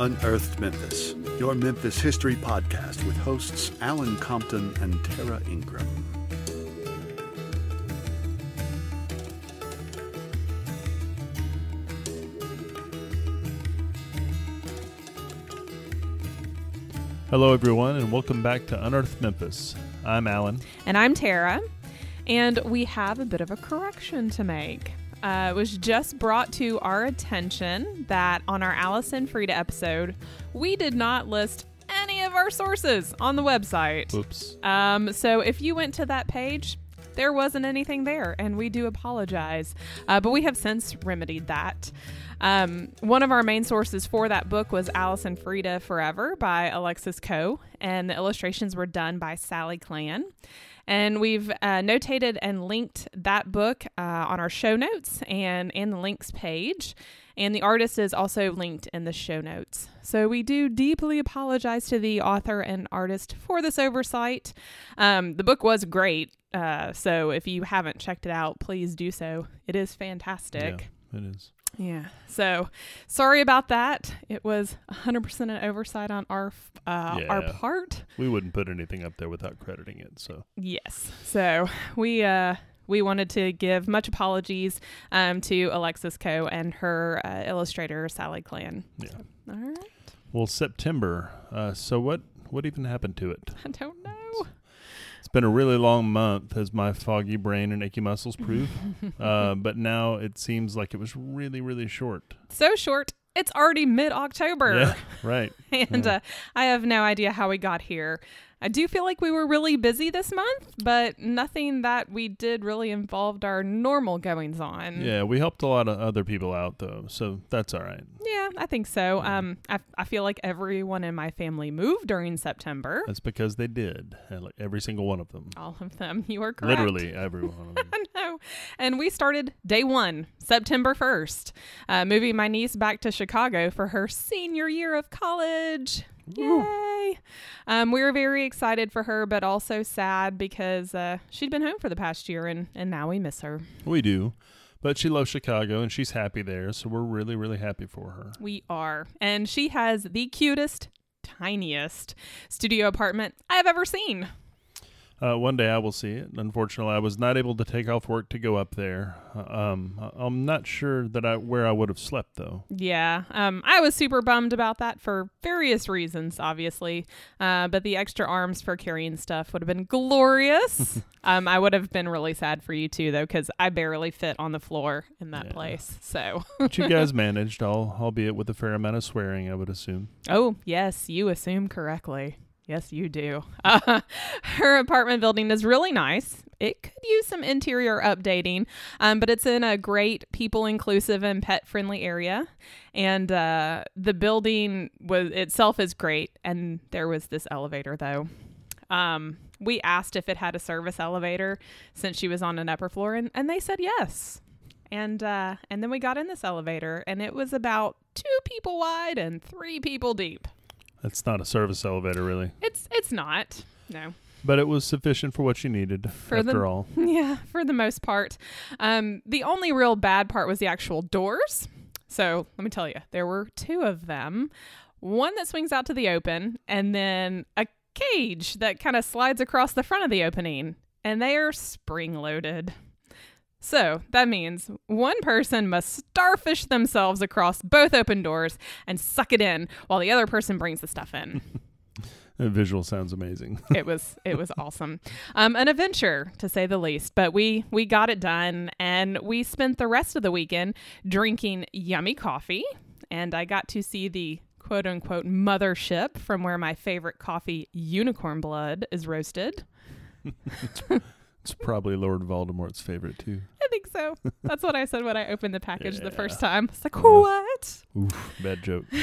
Unearthed Memphis, your Memphis history podcast with hosts Alan Compton and Tara Ingram. Hello, everyone, and welcome back to Unearthed Memphis. I'm Alan. And I'm Tara. And we have a bit of a correction to make. Uh, it was just brought to our attention that on our Alice and Freda episode, we did not list any of our sources on the website. Oops. Um, so if you went to that page, there wasn't anything there, and we do apologize. Uh, but we have since remedied that. Um, one of our main sources for that book was Alice and Freda Forever by Alexis Coe, and the illustrations were done by Sally Klann. And we've uh, notated and linked that book uh, on our show notes and in the links page. And the artist is also linked in the show notes. So we do deeply apologize to the author and artist for this oversight. Um, the book was great. Uh, so if you haven't checked it out, please do so. It is fantastic. Yeah, it is. Yeah. So sorry about that. It was 100% an oversight on our uh, our part. We wouldn't put anything up there without crediting it. So, Yes. So we uh we wanted to give much apologies um, to Alexis Coe and her uh, illustrator Sally Klann. yeah. All right. Well, September. Uh, so what? What even happened to it? I don't know. It's been a really long month, as my foggy brain and achy muscles prove. uh, but now it seems like it was really, really short. So short. It's already mid October. Yeah. Right. and Yeah. uh, I have no idea how we got here. I do feel like we were really busy this month, but nothing that we did really involved our normal goings on. Yeah. We helped a lot of other people out though, so that's all right. Yeah, I think so. Um, I, I feel like everyone in my family moved during September. That's because they did. Like every single one of them. All of them. You are correct. Literally every one of them. I. And we started day one, September 1st, uh, moving my niece back to Chicago for her senior year of college. Yay! Um, we were very excited for her, but also sad because uh, she'd been home for the past year and, and now we miss her. We do. But she loves Chicago and she's happy there, so we're really, really happy for her. We are. And she has the cutest, tiniest studio apartment I have ever seen. Uh, one day I will see it. Unfortunately, I was not able to take off work to go up there. Um, I'm not sure that I where I would have slept though. Yeah, um, I was super bummed about that for various reasons, obviously. Uh, but the extra arms for carrying stuff would have been glorious. um, I would have been really sad for you too, though, because I barely fit on the floor in that Yeah. place. So, But you guys managed, all, albeit with a fair amount of swearing, I would assume. oh yes, you assume correctly. Yes, you do. Uh, her apartment building is really nice. It could use some interior updating, um, but it's in a great people inclusive and pet friendly area. And uh, the building was itself is great. And there was this elevator though. Um, we asked if it had a service elevator since she was on an upper floor, and, and they said yes. And uh, and then we got in this elevator, and it was about two people wide and three people deep. That's not a service elevator, really, It's it's not. No. but it was sufficient for what you needed. For after the- all, Yeah, for the most part. Um, the only real bad part was the actual doors. So let me tell you, there were two of them. One that swings out to the open, and then a cage that kind of slides across the front of the opening, and they are spring loaded. So that means one person must starfish themselves across both open doors and suck it in while the other person brings the stuff in. the visual sounds amazing. it was it was awesome um an adventure to say the least but we we got it done and we spent the rest of the weekend drinking yummy coffee and i got to see the quote unquote mothership from where my favorite coffee unicorn blood is roasted it's probably Lord Voldemort's favorite too. i think so that's what i said when i opened the package the first time it's like Yeah. what Oof, bad joke.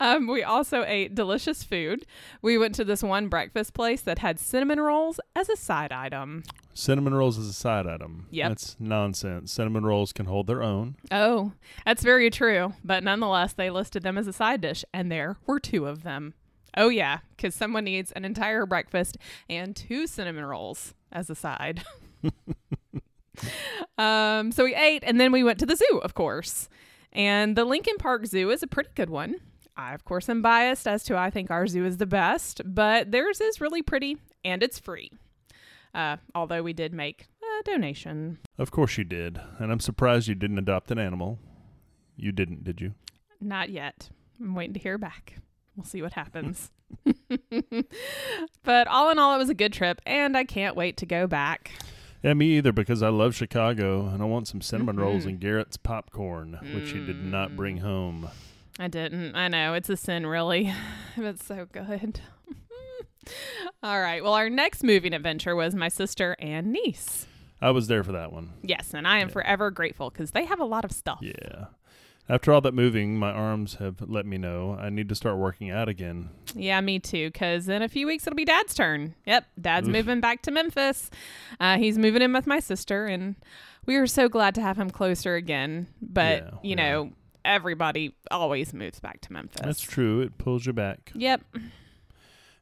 um, we also ate delicious food. We went to this one breakfast place that had cinnamon rolls as a side item. Cinnamon rolls is a side item. Yep. That's nonsense. Cinnamon rolls can hold their own. Oh, that's very true. But nonetheless, they listed them as a side dish, and there were two of them. Oh, yeah, because someone needs an entire breakfast and two cinnamon rolls as a side. um, so we ate, and then we went to the zoo, of course. And the Lincoln Park Zoo is a pretty good one. I, of course, am biased as to I think our zoo is the best, but theirs is really pretty and it's free. Uh, although we did make a donation. Of course you did. And I'm surprised you didn't adopt an animal. You didn't, did you? Not yet. I'm waiting to hear back. We'll see what happens. but all in all, it was a good trip, and I can't wait to go back. Yeah, me either, because I love Chicago and I want some cinnamon rolls Mhm. and Garrett's popcorn, which you did not bring home. I didn't. I know. It's a sin, really. it's so good. all right. Well, our next moving adventure was my sister and niece. I was there for that one. Yes, and I am Yeah. forever grateful because they have a lot of stuff. Yeah. After all that moving, my arms have let me know I need to start working out again. Yeah, me too. Because in a few weeks it'll be Dad's turn. Yep, Dad's Oof. moving back to Memphis. Uh, he's moving in with my sister, and we are so glad to have him closer again. But Yeah, you yeah. know, everybody always moves back to Memphis. That's true. It pulls you back. Yep.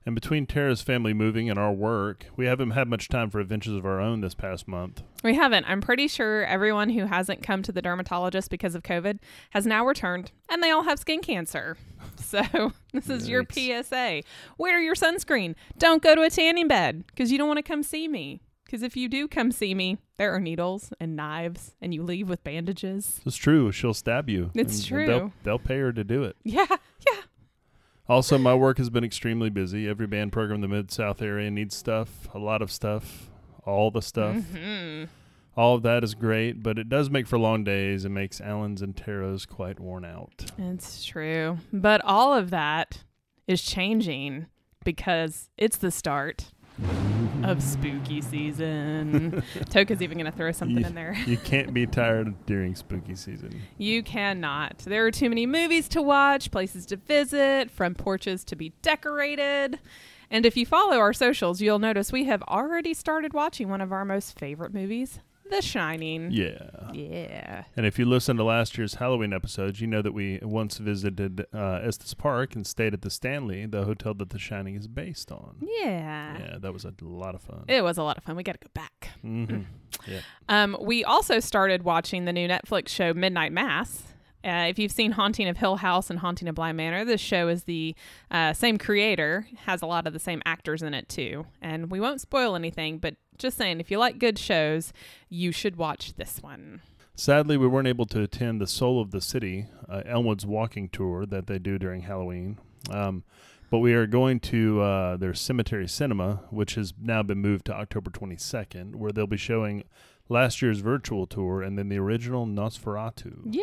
And between Tara's family moving and our work, we haven't had much time for adventures of our own this past month. We haven't. I'm pretty sure everyone who hasn't come to the dermatologist because of COVID has now returned, and they all have skin cancer. So this is your PSA. Wear your sunscreen. Don't go to a tanning bed because you don't want to come see me. Because if you do come see me, there are needles and knives, and you leave with bandages. It's true. She'll stab you. It's and true. They'll, they'll pay her to do it. Yeah. Also, my work has been extremely busy. Every band program in the Mid South area needs stuff, a lot of stuff, all the stuff. hmm All of that is great, but it does make for long days and makes Alan's and Tara's quite worn out. It's true. But all of that is changing because it's the start of mm. spooky season. Toka's even going to throw something You- in there. You can't be tired during spooky season. You cannot. There are too many movies to watch, places to visit, front porches to be decorated. And if you follow our socials, you'll notice we have already started watching one of our most favorite movies, The Shining. Yeah. Yeah. And if you listen to last year's Halloween episodes, you know that we once visited uh, Estes Park and stayed at the Stanley, the hotel that The Shining is based on. Yeah. Yeah, that was a lot of fun. It was a lot of fun. We got to go back. hmm Yeah. Um, we also started watching the new Netflix show Midnight Mass. Uh, if you've seen Haunting of Hill House and Haunting of Bly Manor, this show is the uh, same creator, has a lot of the same actors in it too. And we won't spoil anything, but just saying, if you like good shows, you should watch this one. Sadly, we weren't able to attend the Soul of the City, uh, Elmwood's walking tour that they do during Halloween. Um, but we are going to uh, their Cemetery Cinema, which has now been moved to October 22nd, where they'll be showing last year's virtual tour and then the original Nosferatu. Yay!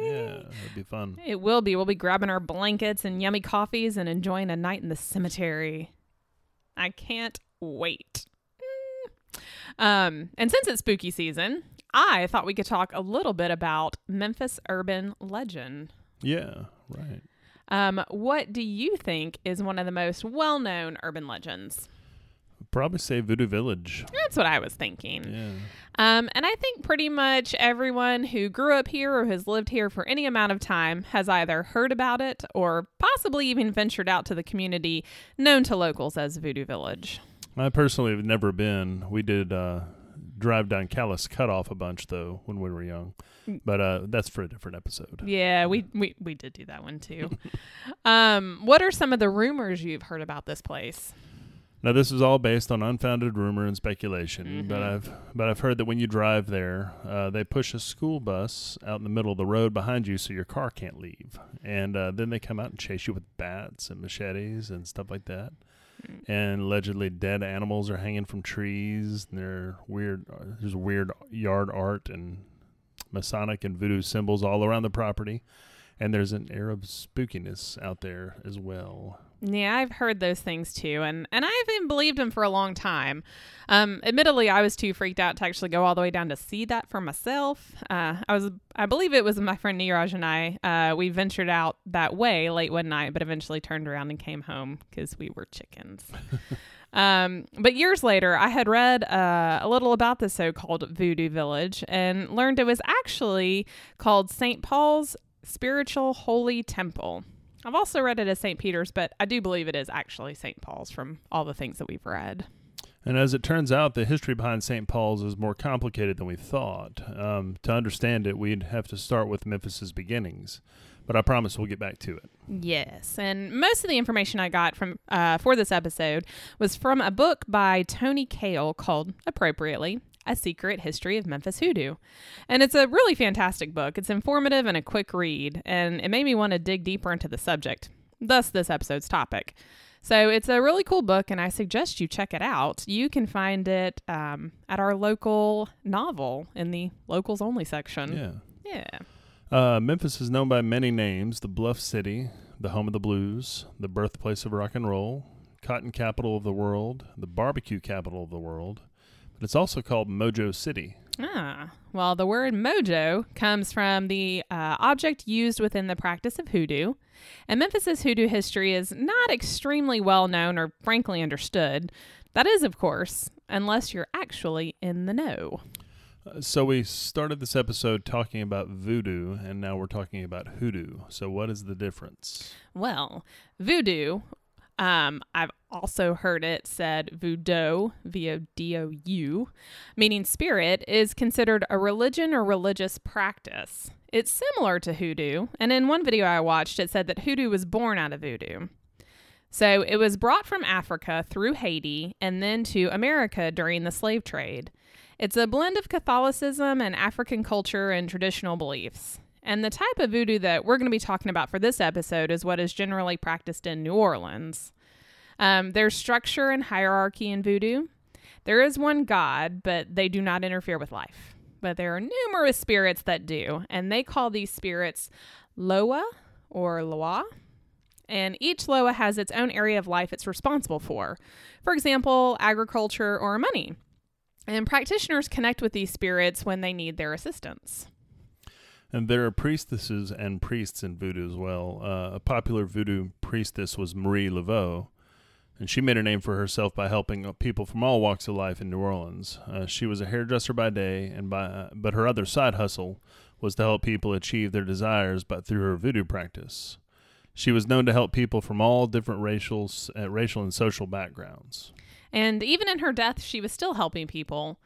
Yeah, that'd be fun. It will be. We'll be grabbing our blankets and yummy coffees and enjoying a night in the cemetery. I can't wait. Um, and since it's spooky season, I thought we could talk a little bit about Memphis urban legend. Yeah, right. Um, what do you think is one of the most well-known urban legends? Probably say Voodoo Village. That's what I was thinking. Yeah. Um, and I think pretty much everyone who grew up here or has lived here for any amount of time has either heard about it or possibly even ventured out to the community known to locals as Voodoo Village. I personally have never been. We did uh, drive down Callis Cutoff a bunch, though, when we were young. Mm. But uh, that's for a different episode. Yeah, we, we, we did do that one too. um, what are some of the rumors you've heard about this place? Now this is all based on unfounded rumor and speculation, but Mhm. I've but I've heard that when you drive there, uh, they push a school bus out in the middle of the road behind you, so your car can't leave, and uh, then they come out and chase you with bats and machetes and stuff like that. And allegedly, dead animals are hanging from trees. And they're weird. Uh, there's weird yard art and Masonic and voodoo symbols all around the property, and there's an air of spookiness out there as well. Yeah, I've heard those things too, and and I've even believed them for a long time. Um, admittedly, I was too freaked out to actually go all the way down to see that for myself. Uh, I was, I believe it was my friend Niraj and I. Uh, we ventured out that way late one night, but eventually turned around and came home because we were chickens. Um, but years later, I had read uh, a little about the so-called Voodoo Village and learned it was actually called St. Paul's Spiritual Holy Temple. I've also read it as St. Peter's, but I do believe it is actually St. Paul's from all the things that we've read. And as it turns out, the history behind St. Paul's is more complicated than we thought. Um, to understand it, we'd have to start with Memphis's beginnings. But I promise we'll get back to it. Yes, and most of the information I got from uh, for this episode was from a book by Tony Kail called, appropriately, "A Secret History of Memphis Hoodoo," and it's a really fantastic book. It's informative and a quick read, and it made me want to dig deeper into the subject. Thus, this episode's topic. So it's a really cool book, and I suggest you check it out. You can find it um, at our local novel in the locals only section. Yeah. Yeah. Uh, Memphis is known by many names the Bluff City, the home of the blues, the birthplace of rock and roll, cotton capital of the world, the barbecue capital of the world, but it's also called Mojo City. Ah, well, the word mojo comes from the uh, object used within the practice of hoodoo. And Memphis's hoodoo history is not extremely well known or frankly understood. That is, of course, unless you're actually in the know. Uh, so we started this episode talking about voodoo, and now we're talking about hoodoo. So what is the difference? Well, voodoo, um, I've also heard it said voodoo, V O D O U, meaning spirit, is considered a religion or religious practice. It's similar to hoodoo, and in one video I watched, it said that hoodoo was born out of voodoo. So it was brought from Africa through Haiti and then to America during the slave trade. It's a blend of Catholicism and African culture and traditional beliefs. And the type of voodoo that we're going to be talking about for this episode is what is generally practiced in New Orleans. Um, there's structure and hierarchy in voodoo. There is one God, but they do not interfere with life. But there are numerous spirits that do, and they call these spirits Loa or Loa. And each Loa has its own area of life it's responsible for. For example, agriculture or money. And practitioners connect with these spirits when they need their assistance. And there are priestesses and priests in voodoo as well. Uh, a popular voodoo priestess was Marie Laveau, and she made a name for herself by helping people from all walks of life in New Orleans. Uh, she was a hairdresser by day, and by uh, but her other side hustle was to help people achieve their desires, but through her voodoo practice. She was known to help people from all different racial, uh, racial and social backgrounds. And even in her death, she was still helping people.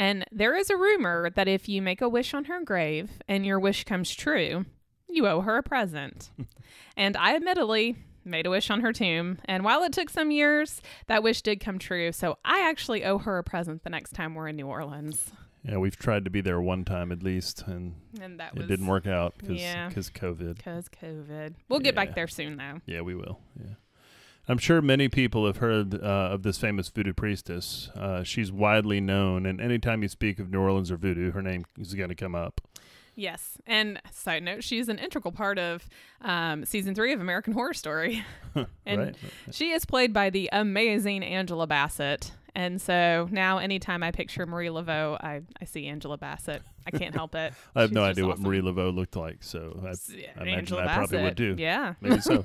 And there is a rumor that if you make a wish on her grave and your wish comes true, you owe her a present. and I admittedly made a wish on her tomb. And while it took some years, that wish did come true. So I actually owe her a present the next time we're in New Orleans. Yeah, we've tried to be there one time at least, and, And that it was didn't work out because yeah. COVID. because COVID. We'll get Yeah. back there soon, though. Yeah, we will. Yeah. I'm sure many people have heard uh, of this famous voodoo priestess. Uh, she's widely known, and anytime you speak of New Orleans or voodoo, her name is going to come up. Yes. And side note, she's an integral part of um, season three of American Horror Story. and right? She is played by the amazing Angela Bassett. And so now, anytime I picture Marie Laveau, I, I see Angela Bassett. I can't help it. I have She's no idea awesome. what Marie Laveau looked like, so I, I imagine Angela I probably would too. Yeah. Maybe so.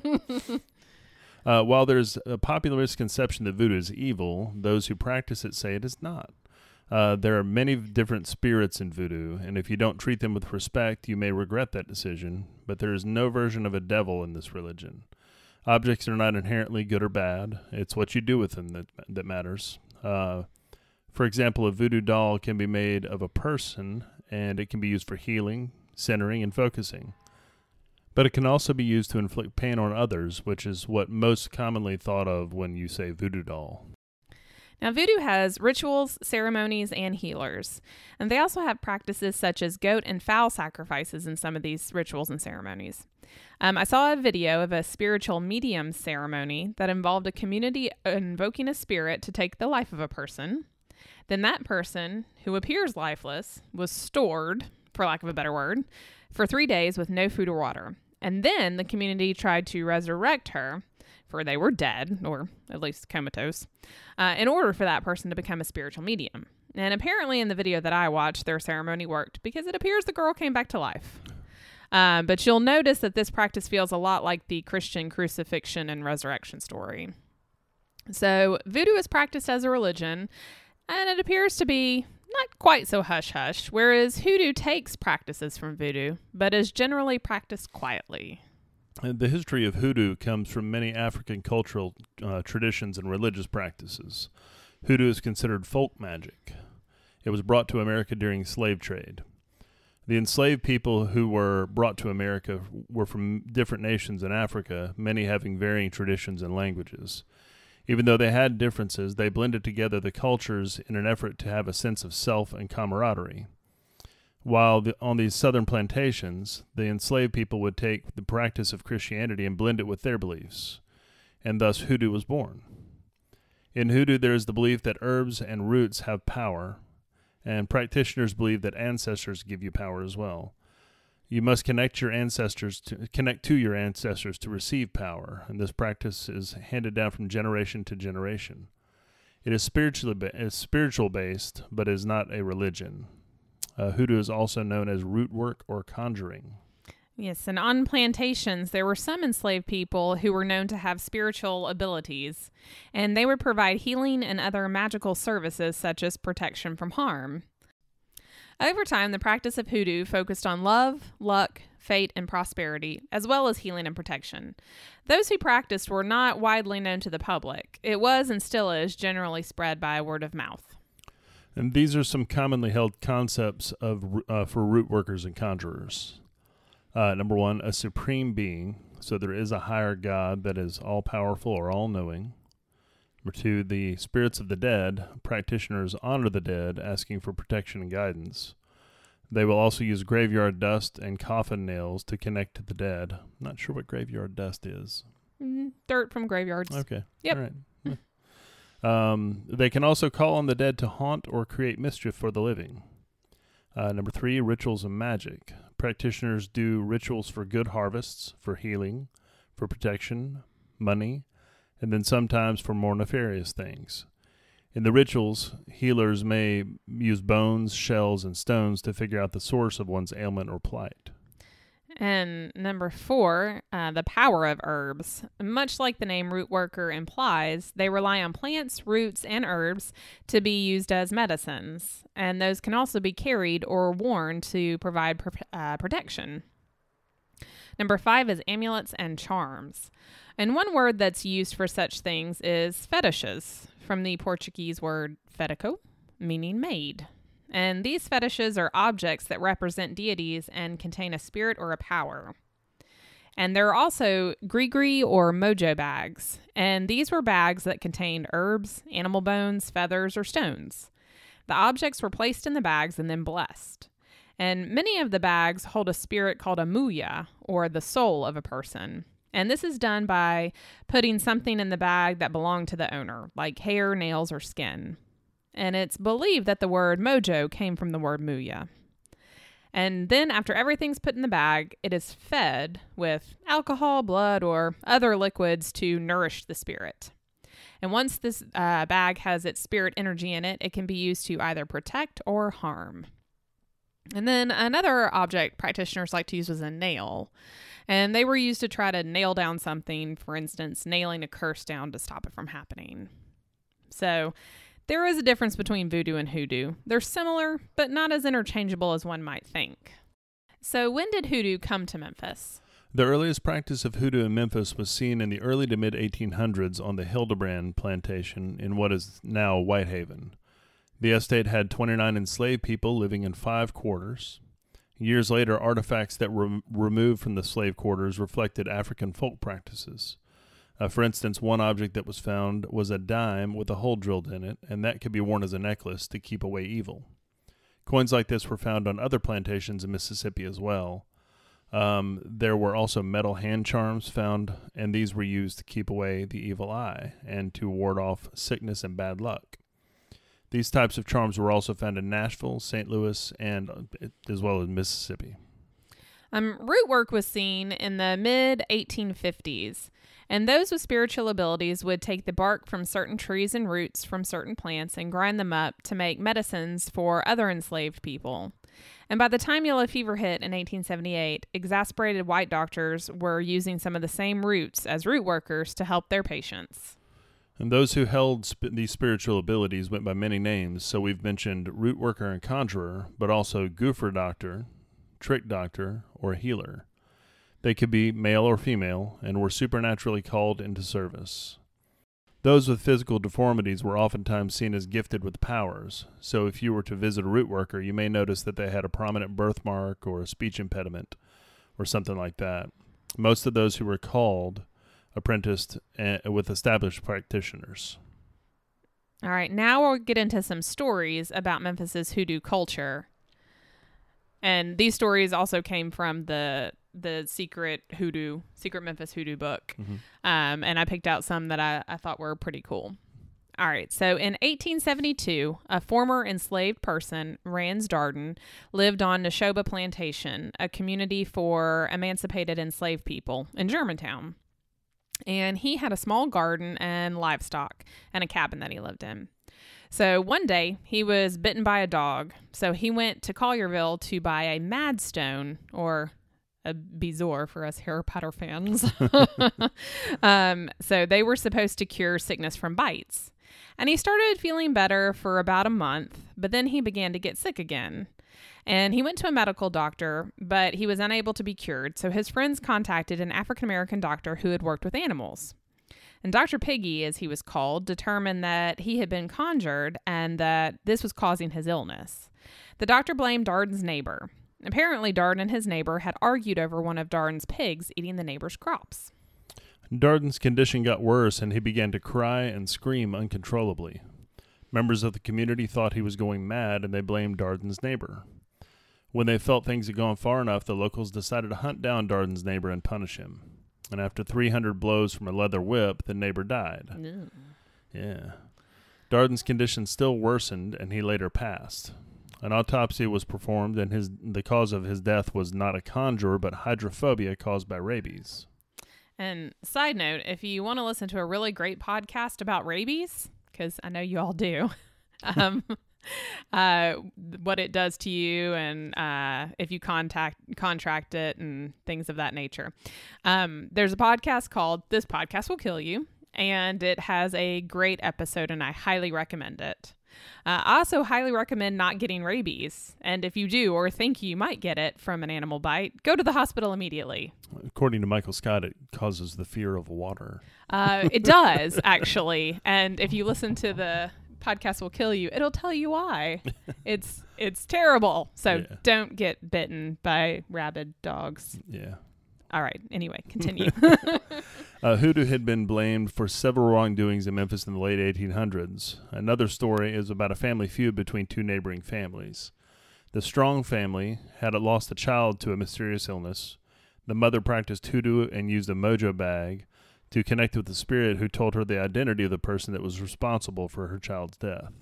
Uh, while there's a popular misconception that voodoo is evil, those who practice it say it is not. Uh, there are many different spirits in voodoo, and if you don't treat them with respect, you may regret that decision. But there is no version of a devil in this religion. Objects are not inherently good or bad. It's what you do with them that that matters. Uh, for example, a voodoo doll can be made of a person, and it can be used for healing, centering, and focusing. But it can also be used to inflict pain on others, which is what most commonly thought of when you say voodoo doll. Now, voodoo has rituals, ceremonies, and healers. And they also have practices such as goat and fowl sacrifices in some of these rituals and ceremonies. Um, I saw a video of a spiritual medium ceremony that involved a community invoking a spirit to take the life of a person. Then that person, who appears lifeless, was stored, for lack of a better word, for three days with no food or water. And then the community tried to resurrect her, for they were dead, or at least comatose, uh, in order for that person to become a spiritual medium. And apparently, in the video that I watched, their ceremony worked because it appears the girl came back to life. Um, but you'll notice that this practice feels a lot like the Christian crucifixion and resurrection story. So, voodoo is practiced as a religion, and it appears to be not quite so hush hush, whereas hoodoo takes practices from voodoo, but is generally practiced quietly. And the history of hoodoo comes from many African cultural uh, traditions and religious practices. Hoodoo is considered folk magic. It was brought to America during slave trade. The enslaved people who were brought to America were from different nations in Africa, many having varying traditions and languages. Even though they had differences, they blended together the cultures in an effort to have a sense of self and camaraderie. While the, on these southern plantations, the enslaved people would take the practice of Christianity and blend it with their beliefs, and thus hoodoo was born. In hoodoo, there is the belief that herbs and roots have power, and practitioners believe that ancestors give you power as well. You must connect your ancestors to connect to your ancestors to receive power, and this practice is handed down from generation to generation. It is spiritually ba- is spiritual based, but is not a religion. Uh, hoodoo is also known as root work or conjuring. Yes, and on plantations, there were some enslaved people who were known to have spiritual abilities, and they would provide healing and other magical services such as protection from harm. Over time, the practice of hoodoo focused on love, luck, fate, and prosperity, as well as healing and protection. Those who practiced were not widely known to the public. It was and still is generally spread by word of mouth. And these are some commonly held concepts of uh, for root workers and conjurers. Uh, number one, a supreme being. So there is a higher God that is all powerful or all knowing. Number two, the spirits of the dead. Practitioners honor the dead, asking for protection and guidance. They will also use graveyard dust and coffin nails to connect to the dead. Not sure what graveyard dust is. Mm, dirt from graveyards. Okay. Yep. All right. um, they can also call on the dead to haunt or create mischief for the living. Uh, number three, rituals and magic. Practitioners do rituals for good harvests, for healing, for protection, money, and then sometimes for more nefarious things. In the rituals, healers may use bones, shells, and stones to figure out the source of one's ailment or plight. And number four, uh, the power of herbs. Much like the name root worker implies, they rely on plants, roots, and herbs to be used as medicines. And those can also be carried or worn to provide pr- uh, protection. Number five is amulets and charms. And one word that's used for such things is fetishes, from the Portuguese word fetico, meaning made. And these fetishes are objects that represent deities and contain a spirit or a power. And there are also grigri or mojo bags. And these were bags that contained herbs, animal bones, feathers, or stones. The objects were placed in the bags and then blessed. And many of the bags hold a spirit called a muya, or the soul of a person. And this is done by putting something in the bag that belonged to the owner, like hair, nails, or skin and it's believed that the word mojo came from the word muya. And then, after everything's put in the bag, it is fed with alcohol, blood, or other liquids to nourish the spirit. And once this uh, bag has its spirit energy in it, it can be used to either protect or harm. And then another object practitioners like to use was a nail. And they were used to try to nail down something, for instance, nailing a curse down to stop it from happening. So, there is a difference between voodoo and hoodoo. They're similar, but not as interchangeable as one might think. So, when did hoodoo come to Memphis? The earliest practice of hoodoo in Memphis was seen in the early to mid 1800s on the Hildebrand plantation in what is now Whitehaven. The estate had 29 enslaved people living in five quarters. Years later, artifacts that were removed from the slave quarters reflected African folk practices. Uh, for instance, one object that was found was a dime with a hole drilled in it, and that could be worn as a necklace to keep away evil. Coins like this were found on other plantations in Mississippi as well. Um, there were also metal hand charms found, and these were used to keep away the evil eye and to ward off sickness and bad luck. These types of charms were also found in Nashville, St. Louis, and uh, as well as Mississippi. Um, root work was seen in the mid 1850s. And those with spiritual abilities would take the bark from certain trees and roots from certain plants and grind them up to make medicines for other enslaved people. And by the time yellow fever hit in 1878, exasperated white doctors were using some of the same roots as root workers to help their patients. And those who held sp- these spiritual abilities went by many names. So we've mentioned root worker and conjurer, but also goofer doctor, trick doctor, or healer. They could be male or female and were supernaturally called into service. Those with physical deformities were oftentimes seen as gifted with powers. So if you were to visit a root worker, you may notice that they had a prominent birthmark or a speech impediment or something like that. Most of those who were called apprenticed eh, with established practitioners. All right, now we'll get into some stories about Memphis's hoodoo culture. And these stories also came from the the secret hoodoo, secret Memphis hoodoo book. Um, and I picked out some that I, I thought were pretty cool. All right, so in 1872, a former enslaved person, Rans Darden, lived on Nashoba Plantation, a community for emancipated enslaved people in Germantown. And he had a small garden and livestock and a cabin that he lived in. So one day he was bitten by a dog. So he went to Collierville to buy a Madstone or a Bezoar for us Harry Potter fans. um, so they were supposed to cure sickness from bites. And he started feeling better for about a month, but then he began to get sick again. And he went to a medical doctor, but he was unable to be cured. So his friends contacted an African American doctor who had worked with animals. And Dr. Piggy, as he was called, determined that he had been conjured and that this was causing his illness. The doctor blamed Darden's neighbor. Apparently, Darden and his neighbor had argued over one of Darden's pigs eating the neighbor's crops. Darden's condition got worse and he began to cry and scream uncontrollably. Members of the community thought he was going mad and they blamed Darden's neighbor. When they felt things had gone far enough, the locals decided to hunt down Darden's neighbor and punish him. And after 300 blows from a leather whip, the neighbor died. Yeah. Darden's condition still worsened and he later passed. An autopsy was performed and his the cause of his death was not a conjure but hydrophobia caused by rabies. And side note, if you want to listen to a really great podcast about rabies, because I know you all do, um, uh, what it does to you, and uh, if you contact contract it, and things of that nature, um, there's a podcast called "This Podcast Will Kill You," and it has a great episode, and I highly recommend it. Uh, I also highly recommend not getting rabies. And if you do or think you might get it from an animal bite, go to the hospital immediately. According to Michael Scott, it causes the fear of water. Uh, it does, actually. And if you listen to the podcast will kill you, it'll tell you why. It's it's terrible. So Yeah. don't get bitten by rabid dogs. Yeah. All right. Anyway, continue. Uh, hoodoo had been blamed for several wrongdoings in Memphis in the late 1800s. Another story is about a family feud between two neighboring families. The Strong family had lost a child to a mysterious illness. The mother practiced hoodoo and used a mojo bag to connect with the spirit who told her the identity of the person that was responsible for her child's death.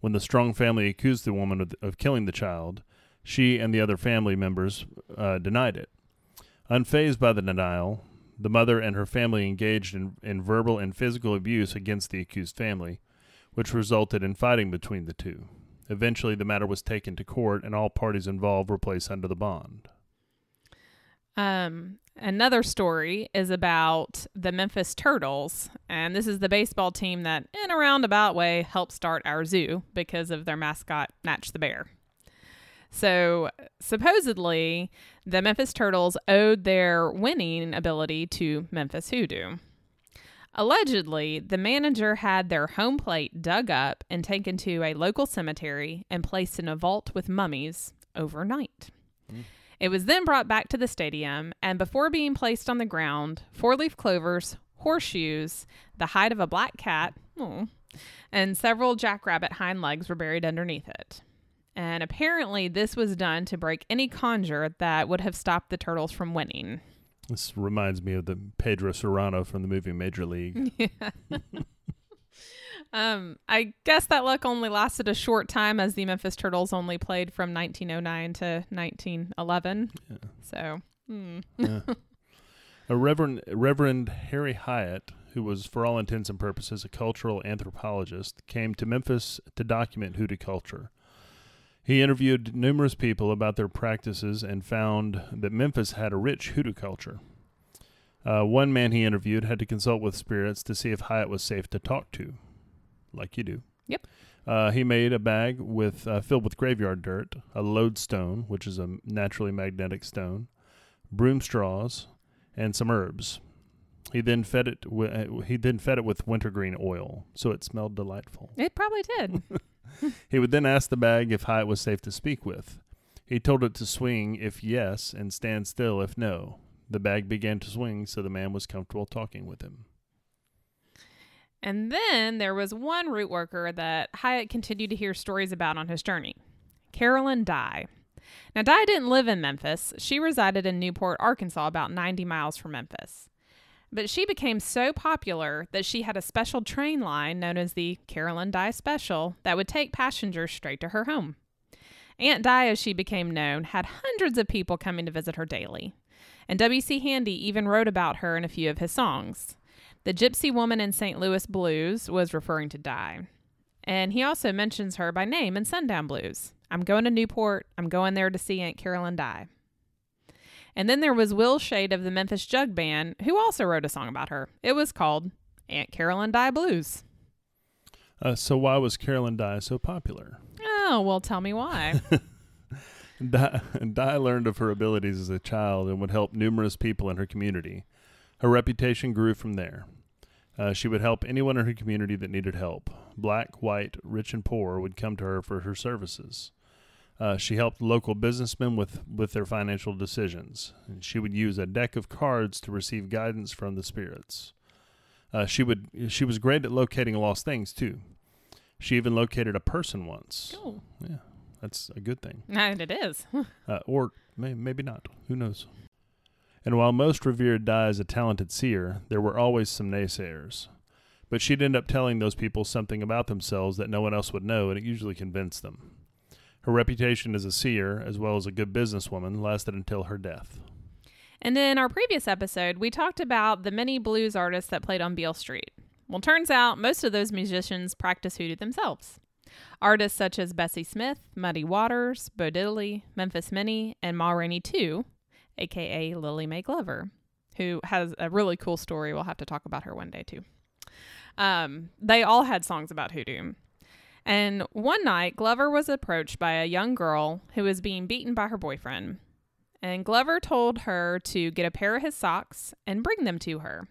When the Strong family accused the woman of, of killing the child, she and the other family members uh, denied it. Unfazed by the denial, the mother and her family engaged in, in verbal and physical abuse against the accused family, which resulted in fighting between the two. Eventually, the matter was taken to court, and all parties involved were placed under the bond. Um, another story is about the Memphis Turtles, and this is the baseball team that, in a roundabout way, helped start our zoo because of their mascot, Natch the Bear. So, supposedly, the Memphis Turtles owed their winning ability to Memphis Hoodoo. Allegedly, the manager had their home plate dug up and taken to a local cemetery and placed in a vault with mummies overnight. Hmm. It was then brought back to the stadium, and before being placed on the ground, four leaf clovers, horseshoes, the hide of a black cat, aw, and several jackrabbit hind legs were buried underneath it. And apparently, this was done to break any conjure that would have stopped the turtles from winning. This reminds me of the Pedro Cerrano from the movie Major League. Yeah. Um, I guess that luck only lasted a short time as the Memphis Turtles only played from 1909 to 1911. Yeah. So, hmm. Yeah. A Reverend Reverend Harry Hyatt, who was for all intents and purposes a cultural anthropologist, came to Memphis to document hoodoo culture. He interviewed numerous people about their practices and found that Memphis had a rich hoodoo culture. Uh, one man he interviewed had to consult with spirits to see if Hyatt was safe to talk to, like you do. Yep. Uh, he made a bag with uh, filled with graveyard dirt, a lodestone, which is a naturally magnetic stone, broom straws, and some herbs. He then fed it. Wi- uh, he then fed it with wintergreen oil, so it smelled delightful. It probably did. He would then ask the bag if Hyatt was safe to speak with. He told it to swing if yes, and stand still if no. The bag began to swing, so the man was comfortable talking with him. And then there was one root worker that Hyatt continued to hear stories about on his journey Carolyn Dye. Now, Dye didn't live in Memphis. She resided in Newport, Arkansas, about 90 miles from Memphis. But she became so popular that she had a special train line known as the Carolyn Dye Special that would take passengers straight to her home. Aunt Dye, as she became known, had hundreds of people coming to visit her daily. And W.C. Handy even wrote about her in a few of his songs. The Gypsy Woman in St. Louis Blues was referring to Dye. And he also mentions her by name in Sundown Blues. I'm going to Newport. I'm going there to see Aunt Carolyn Dye. And then there was Will Shade of the Memphis Jug Band, who also wrote a song about her. It was called Aunt Carolyn Dye Blues. Uh, so why was Carolyn Dye so popular? Oh, well, tell me why. Dye, Dye learned of her abilities as a child and would help numerous people in her community. Her reputation grew from there. Uh, she would help anyone in her community that needed help. Black, white, rich, and poor would come to her for her services. Uh, she helped local businessmen with, with their financial decisions. And she would use a deck of cards to receive guidance from the spirits. Uh, she would she was great at locating lost things too. She even located a person once. cool. Yeah, that's a good thing. And it is. Uh, or may, maybe not. Who knows? And while most revered Dye as a talented seer, there were always some naysayers. But she'd end up telling those people something about themselves that no one else would know, and it usually convinced them. Her reputation as a seer, as well as a good businesswoman, lasted until her death. And in our previous episode, we talked about the many blues artists that played on Beale Street. Well, turns out most of those musicians practice hoodoo themselves. Artists such as Bessie Smith, Muddy Waters, Bo Diddley, Memphis Minnie, and Ma Rainey too, aka Lillie Mae Glover, who has a really cool story. We'll have to talk about her one day too. Um, they all had songs about hoodoo. And one night, Glover was approached by a young girl who was being beaten by her boyfriend. And Glover told her to get a pair of his socks and bring them to her.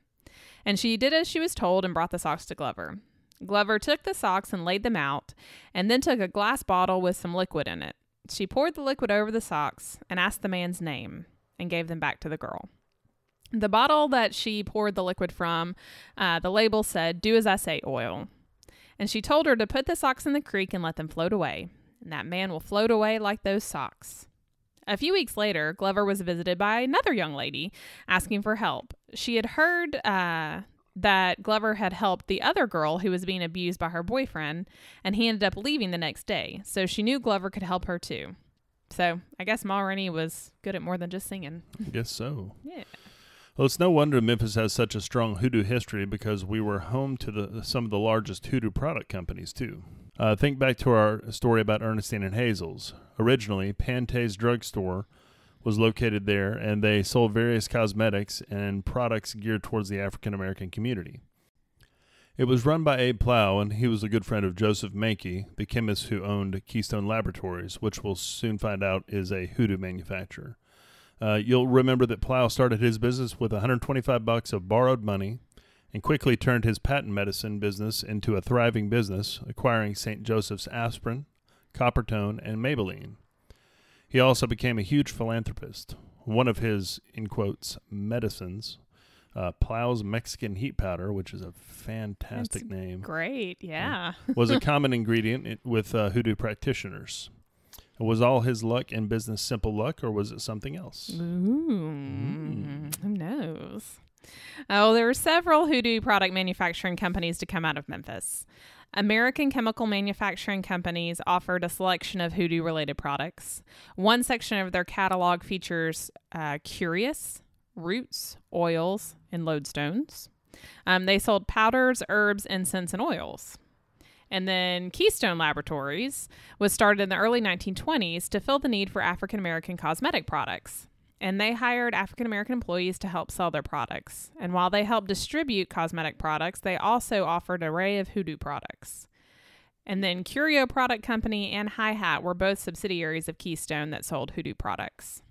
And she did as she was told and brought the socks to Glover. Glover took the socks and laid them out, and then took a glass bottle with some liquid in it. She poured the liquid over the socks and asked the man's name and gave them back to the girl. The bottle that she poured the liquid from, uh, the label said, Do as I say, oil. And she told her to put the socks in the creek and let them float away. And that man will float away like those socks. A few weeks later, Glover was visited by another young lady asking for help. She had heard uh, that Glover had helped the other girl who was being abused by her boyfriend, and he ended up leaving the next day. So she knew Glover could help her too. So I guess Ma Rainey was good at more than just singing. I guess so. Yeah. Well, it's no wonder Memphis has such a strong hoodoo history because we were home to the some of the largest hoodoo product companies too. Uh, think back to our story about Ernestine and Hazel's. Originally, Pantaze drugstore was located there, and they sold various cosmetics and products geared towards the African American community. It was run by Abe Plough, and he was a good friend of Joseph Menke, the chemist who owned Keystone Laboratories, which we'll soon find out is a hoodoo manufacturer. Uh, you'll remember that Plough started his business with 125 bucks of borrowed money and quickly turned his patent medicine business into a thriving business, acquiring St. Joseph's aspirin, Coppertone, and Maybelline. He also became a huge philanthropist. One of his, in quotes, medicines, uh, Plough's Mexican Heat Powder, which is a fantastic That's name, Great. Yeah. was a common ingredient with uh, hoodoo practitioners. Was all his luck in business simple luck, or was it something else? Ooh, who knows? Oh, there were several hoodoo product manufacturing companies to come out of Memphis. American chemical manufacturing companies offered a selection of hoodoo related products. One section of their catalog features uh, curious, roots, oils, and lodestones. Um, they sold powders, herbs, incense, and oils. And then Keystone Laboratories was started in the early 1920s to fill the need for African American cosmetic products. And they hired African American employees to help sell their products. And while they helped distribute cosmetic products, they also offered an array of hoodoo products. And then Curio Product Company and Hi Hat were both subsidiaries of Keystone that sold hoodoo products.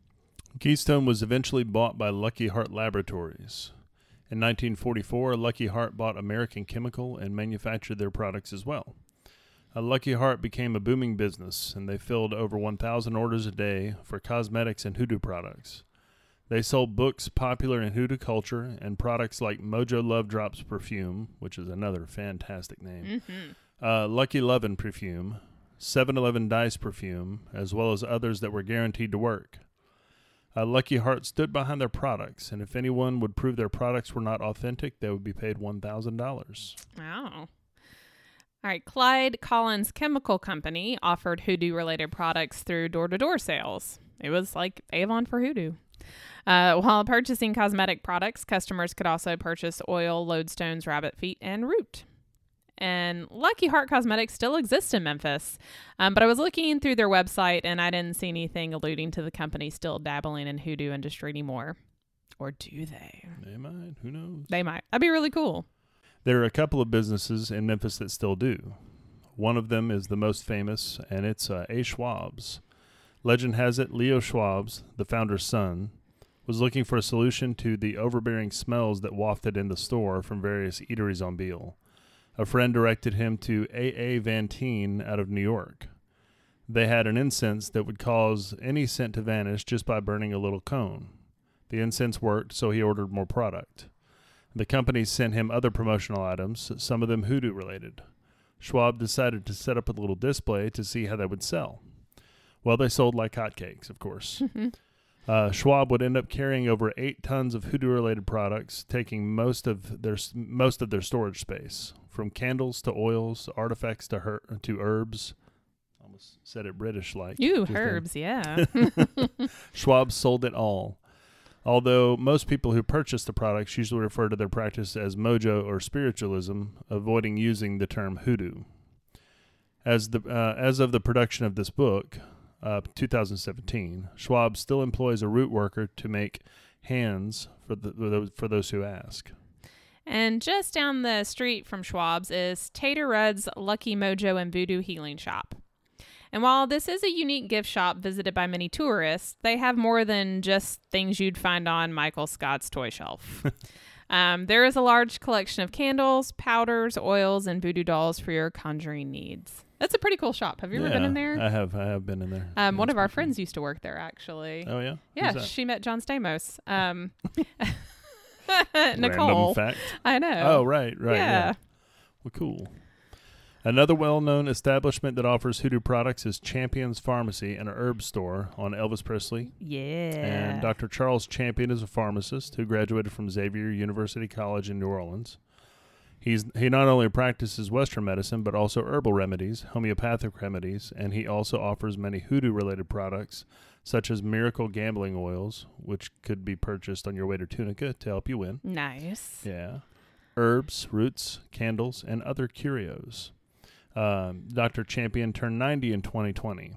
Keystone was eventually bought by Lucky Heart Laboratories, In 1944, Lucky Heart bought American Chemical and manufactured their products as well. Uh, Lucky Heart became a booming business, and they filled over 1,000 orders a day for cosmetics and hoodoo products. They sold books popular in hoodoo culture and products like Mojo Love Drops perfume, which is another fantastic name, uh, Lucky Lovin' perfume, 7 Eleven Dice perfume, as well as others that were guaranteed to work. Uh, Lucky Heart stood behind their products, and if anyone would prove their products were not authentic, they would be paid $1,000. Wow. All right, Clyde Collins Chemical Company offered hoodoo related products through door to door sales. It was like Avon for hoodoo. Uh, while purchasing cosmetic products, customers could also purchase oil, lodestones, rabbit feet, and root. And Lucky Heart Cosmetics still exists in Memphis, um, but I was looking through their website and I didn't see anything alluding to the company still dabbling in hoodoo industry anymore. Or do they? They might, who knows? They might. That'd be really cool. There are a couple of businesses in Memphis that still do. One of them is the most famous, and it's uh, A. Schwab's. Legend has it Leo Schwab's, the founder's son, was looking for a solution to the overbearing smells that wafted in the store from various eateries on Beale. A friend directed him to A. A. Vantine out of New York. They had an incense that would cause any scent to vanish just by burning a little cone. The incense worked, so he ordered more product. The company sent him other promotional items, some of them hoodoo related. Schwab decided to set up a little display to see how they would sell. Well, they sold like hotcakes, of course. uh, Schwab would end up carrying over eight tons of hoodoo-related products, taking most of their most of their storage space, from candles to oils, artifacts to her- to herbs. Almost said it British like. Ew, just then. herbs, yeah. Schwab sold it all. Although most people who purchase the products usually refer to their practice as mojo or spiritualism, avoiding using the term hoodoo. As the uh, as of the production of this book, uh, 2017, Schwab still employs a root worker to make hands for the for those who ask. And just down the street from Schwab's is Tater Red's Lucky Mojo and Voodoo Healing Shop. And while this is a unique gift shop visited by many tourists, they have more than just things you'd find on Michael Scott's toy shelf. um, there is a large collection of candles, powders, oils, and voodoo dolls for your conjuring needs. That's a pretty cool shop. Have you ever been in there? I have. I have been in there. um, one of our friends used to work there, actually. Oh yeah. yeah, she met John Stamos. Um, Random fact. I know. Oh right, right. Yeah. yeah. Well, cool. Another well-known establishment that offers hoodoo products is Champion's Pharmacy, an herb store on Elvis Presley. Yeah. And Dr. Charles Champion is a pharmacist who graduated from Xavier University College in New Orleans. He's he not only practices Western medicine but also herbal remedies, homeopathic remedies, and he also offers many hoodoo-related products such as miracle gambling oils, which could be purchased on your way to Tunica to help you win. Nice. Yeah. Herbs, roots, candles, and other curios. Um, Dr. Champion turned 90 in 2020.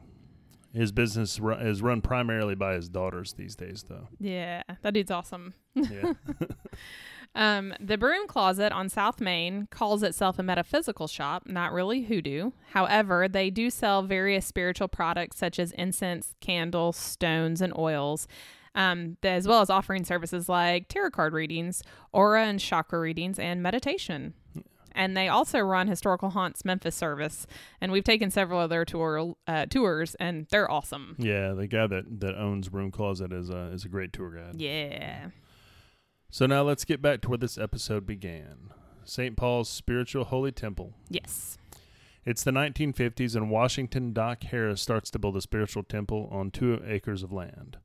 His business ru- is run primarily by his daughters these days, though. Yeah, that dude's awesome. Yeah. Um, the Broom Closet on South Main calls itself a metaphysical shop, not really hoodoo. However, they do sell various spiritual products such as incense, candles, stones, and oils, um, as well as offering services like tarot card readings, aura and chakra readings, and meditation. And they also run Historical Haunts Memphis service, and we've taken several of their tour uh, tours, and they're awesome. yeah, the guy that, that owns Broom Closet is a, is a great tour guide. Yeah. So now let's get back to where this episode began St. Paul's Spiritual Holy Temple. Yes. It's the 1950s, and Washington Doc Harris starts to build a spiritual temple on two acres of land.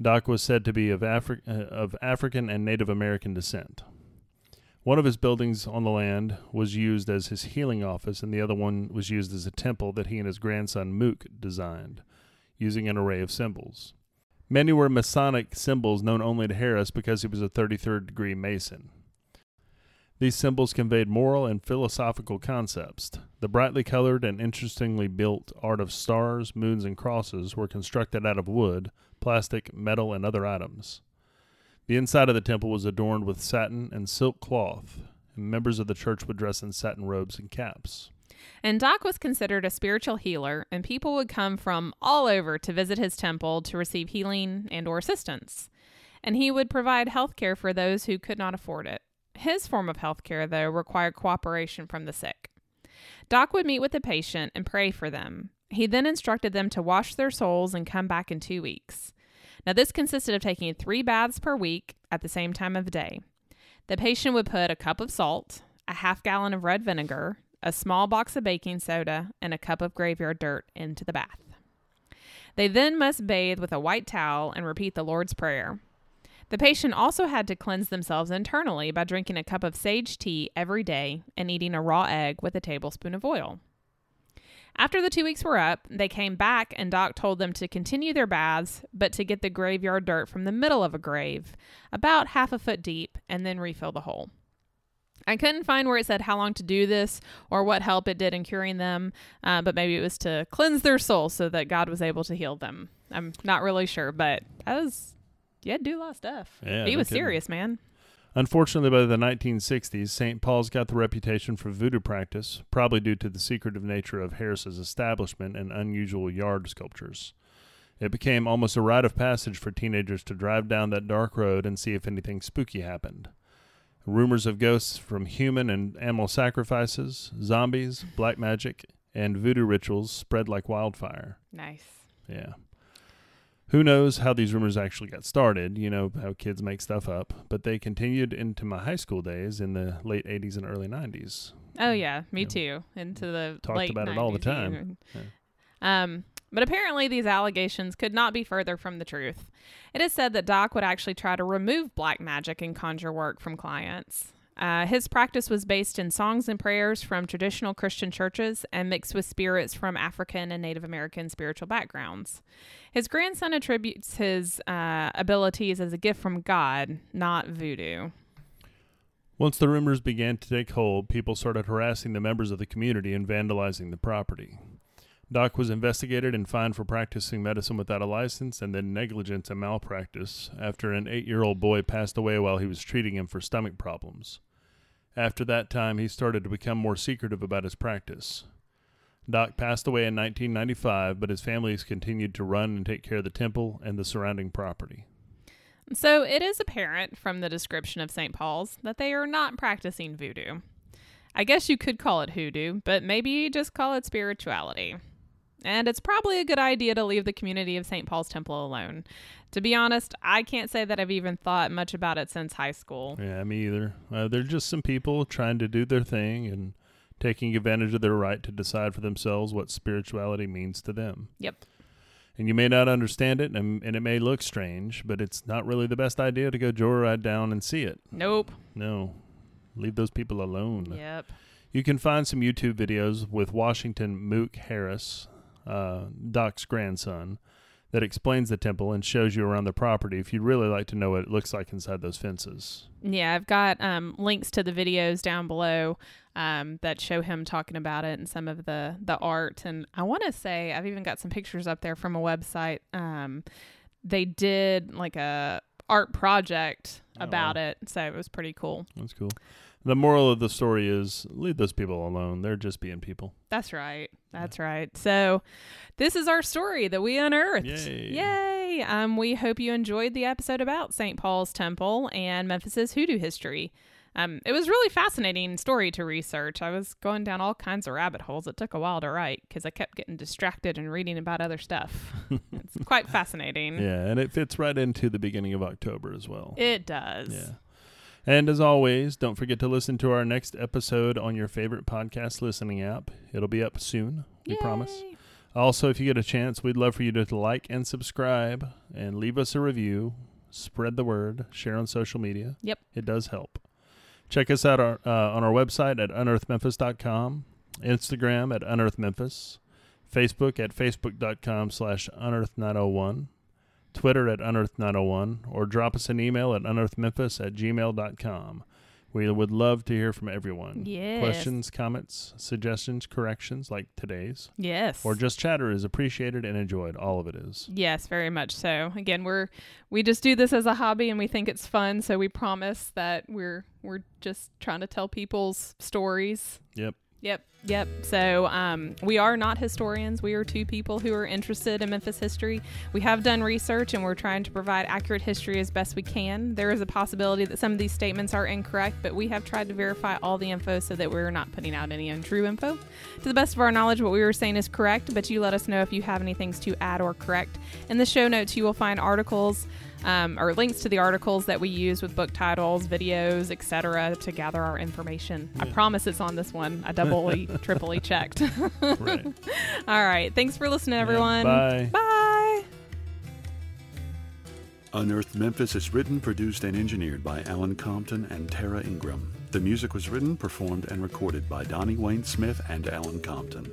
Doc was said to be of, Afri- uh, of African and Native American descent. One of his buildings on the land was used as his healing office, and the other one was used as a temple that he and his grandson Mook designed, using an array of symbols. Many were Masonic symbols known only to Harris because he was a 33rd degree Mason. These symbols conveyed moral and philosophical concepts. The brightly colored and interestingly built art of stars, moons, and crosses were constructed out of wood, plastic, metal, and other items. The inside of the temple was adorned with satin and silk cloth, and members of the church would dress in satin robes and caps. And Doc was considered a spiritual healer, and people would come from all over to visit his temple to receive healing and or assistance. And he would provide health care for those who could not afford it. His form of health care, though, required cooperation from the sick. Doc would meet with the patient and pray for them. He then instructed them to wash their souls and come back in two weeks. Now, this consisted of taking three baths per week at the same time of day. The patient would put a cup of salt, a half gallon of red vinegar, a small box of baking soda, and a cup of graveyard dirt into the bath. They then must bathe with a white towel and repeat the Lord's Prayer. The patient also had to cleanse themselves internally by drinking a cup of sage tea every day and eating a raw egg with a tablespoon of oil. After the two weeks were up, they came back and Doc told them to continue their baths, but to get the graveyard dirt from the middle of a grave, about half a foot deep, and then refill the hole. I couldn't find where it said how long to do this or what help it did in curing them, uh, but maybe it was to cleanse their soul so that God was able to heal them. I'm not really sure, but that was, you had to do a lot of stuff. Yeah, he no was kidding. serious, man. Unfortunately, by the 1960s, St. Paul's got the reputation for voodoo practice, probably due to the secretive nature of Harris's establishment and unusual yard sculptures. It became almost a rite of passage for teenagers to drive down that dark road and see if anything spooky happened. Rumors of ghosts from human and animal sacrifices, zombies, black magic, and voodoo rituals spread like wildfire. Nice. Yeah. Who knows how these rumors actually got started? You know, how kids make stuff up, but they continued into my high school days in the late 80s and early 90s. Oh yeah, me Yeah. too. Into the Talked about it all the time. Um, but apparently these allegations could not be further from the truth. It is said that Doc would actually try to remove black magic and conjure work from clients. Uh, his practice was based in songs and prayers from traditional Christian churches and mixed with spirits from African and Native American spiritual backgrounds. His grandson attributes his uh, abilities as a gift from God, not voodoo. Once the rumors began to take hold, people started harassing the members of the community and vandalizing the property. Doc was investigated and fined for practicing medicine without a license and then negligence and malpractice after an eight year old boy passed away while he was treating him for stomach problems. After that time, he started to become more secretive about his practice. Doc passed away in 1995, but his family has continued to run and take care of the temple and the surrounding property. So it is apparent from the description of St. Paul's that they are not practicing voodoo. I guess you could call it hoodoo, but maybe just call it spirituality. And it's probably a good idea to leave the community of St. Paul's Temple alone. To be honest, I can't say that I've even thought much about it since high school. Yeah, me either. Uh, they're just some people trying to do their thing and taking advantage of their right to decide for themselves what spirituality means to them. Yep. And you may not understand it, and, and it may look strange, but it's not really the best idea to go joyride down and see it. Nope. No, leave those people alone. Yep. You can find some YouTube videos with Washington Mook Harris, uh, Doc's grandson, that explains the temple and shows you around the property if you'd really like to know what it looks like inside those fences. Yeah, I've got um, links to the videos down below um, that show him talking about it and some of the the art. And I want to say I've even got some pictures up there from a website. Um, they did like a art project Oh, about wow. it, so it was pretty cool. That's cool. The moral of the story is leave those people alone. They're just being people. That's right. That's right. So, this is our story that we unearthed. Yay. Yay. Um, we hope you enjoyed the episode about St. Paul's Temple and Memphis's hoodoo history. Um, it was really fascinating story to research. I was going down all kinds of rabbit holes. It took a while to write because I kept getting distracted and reading about other stuff. it's quite fascinating. Yeah, and it fits right into the beginning of October as well. It does. Yeah. And as always, don't forget to listen to our next episode on your favorite podcast listening app. It'll be up soon, we promise. Also, if you get a chance, we'd love for you to like and subscribe and leave us a review. Spread the word, share on social media. Yep. It does help. Check us out our, uh, on our website at unearthmemphis.com, Instagram at unearthmemphis, Facebook at facebook.com slash unearth901, Twitter at unearth901, or drop us an email at unearthmemphis at gmail.com. We would love to hear from everyone. Yes. Questions, comments, suggestions, corrections like today's, Yes. or just chatter is appreciated and enjoyed. All of it is. Yes, very much so. Again, we're we just do this as a hobby and we think it's fun, so we promise that we're we're just trying to tell people's stories. Yep. Yep. Yep. So um, we are not historians. We are two people who are interested in Memphis history. We have done research and we're trying to provide accurate history as best we can. There is a possibility that some of these statements are incorrect, but we have tried to verify all the info so that we're not putting out any untrue info. To the best of our knowledge, what we were saying is correct, but you let us know if you have any things to add or correct. In the show notes, you will find articles um, or links to the articles that we use with book titles, videos, etc., to gather our information. I promise it's on this one. I doubly, triply checked. Right. All right. Thanks for listening, everyone. bye. Bye. Unearthed Memphis is written, produced, and engineered by Alan Compton and Tara Ingram. The music was written, performed, and recorded by Donnie Wayne Smith and Alan Compton.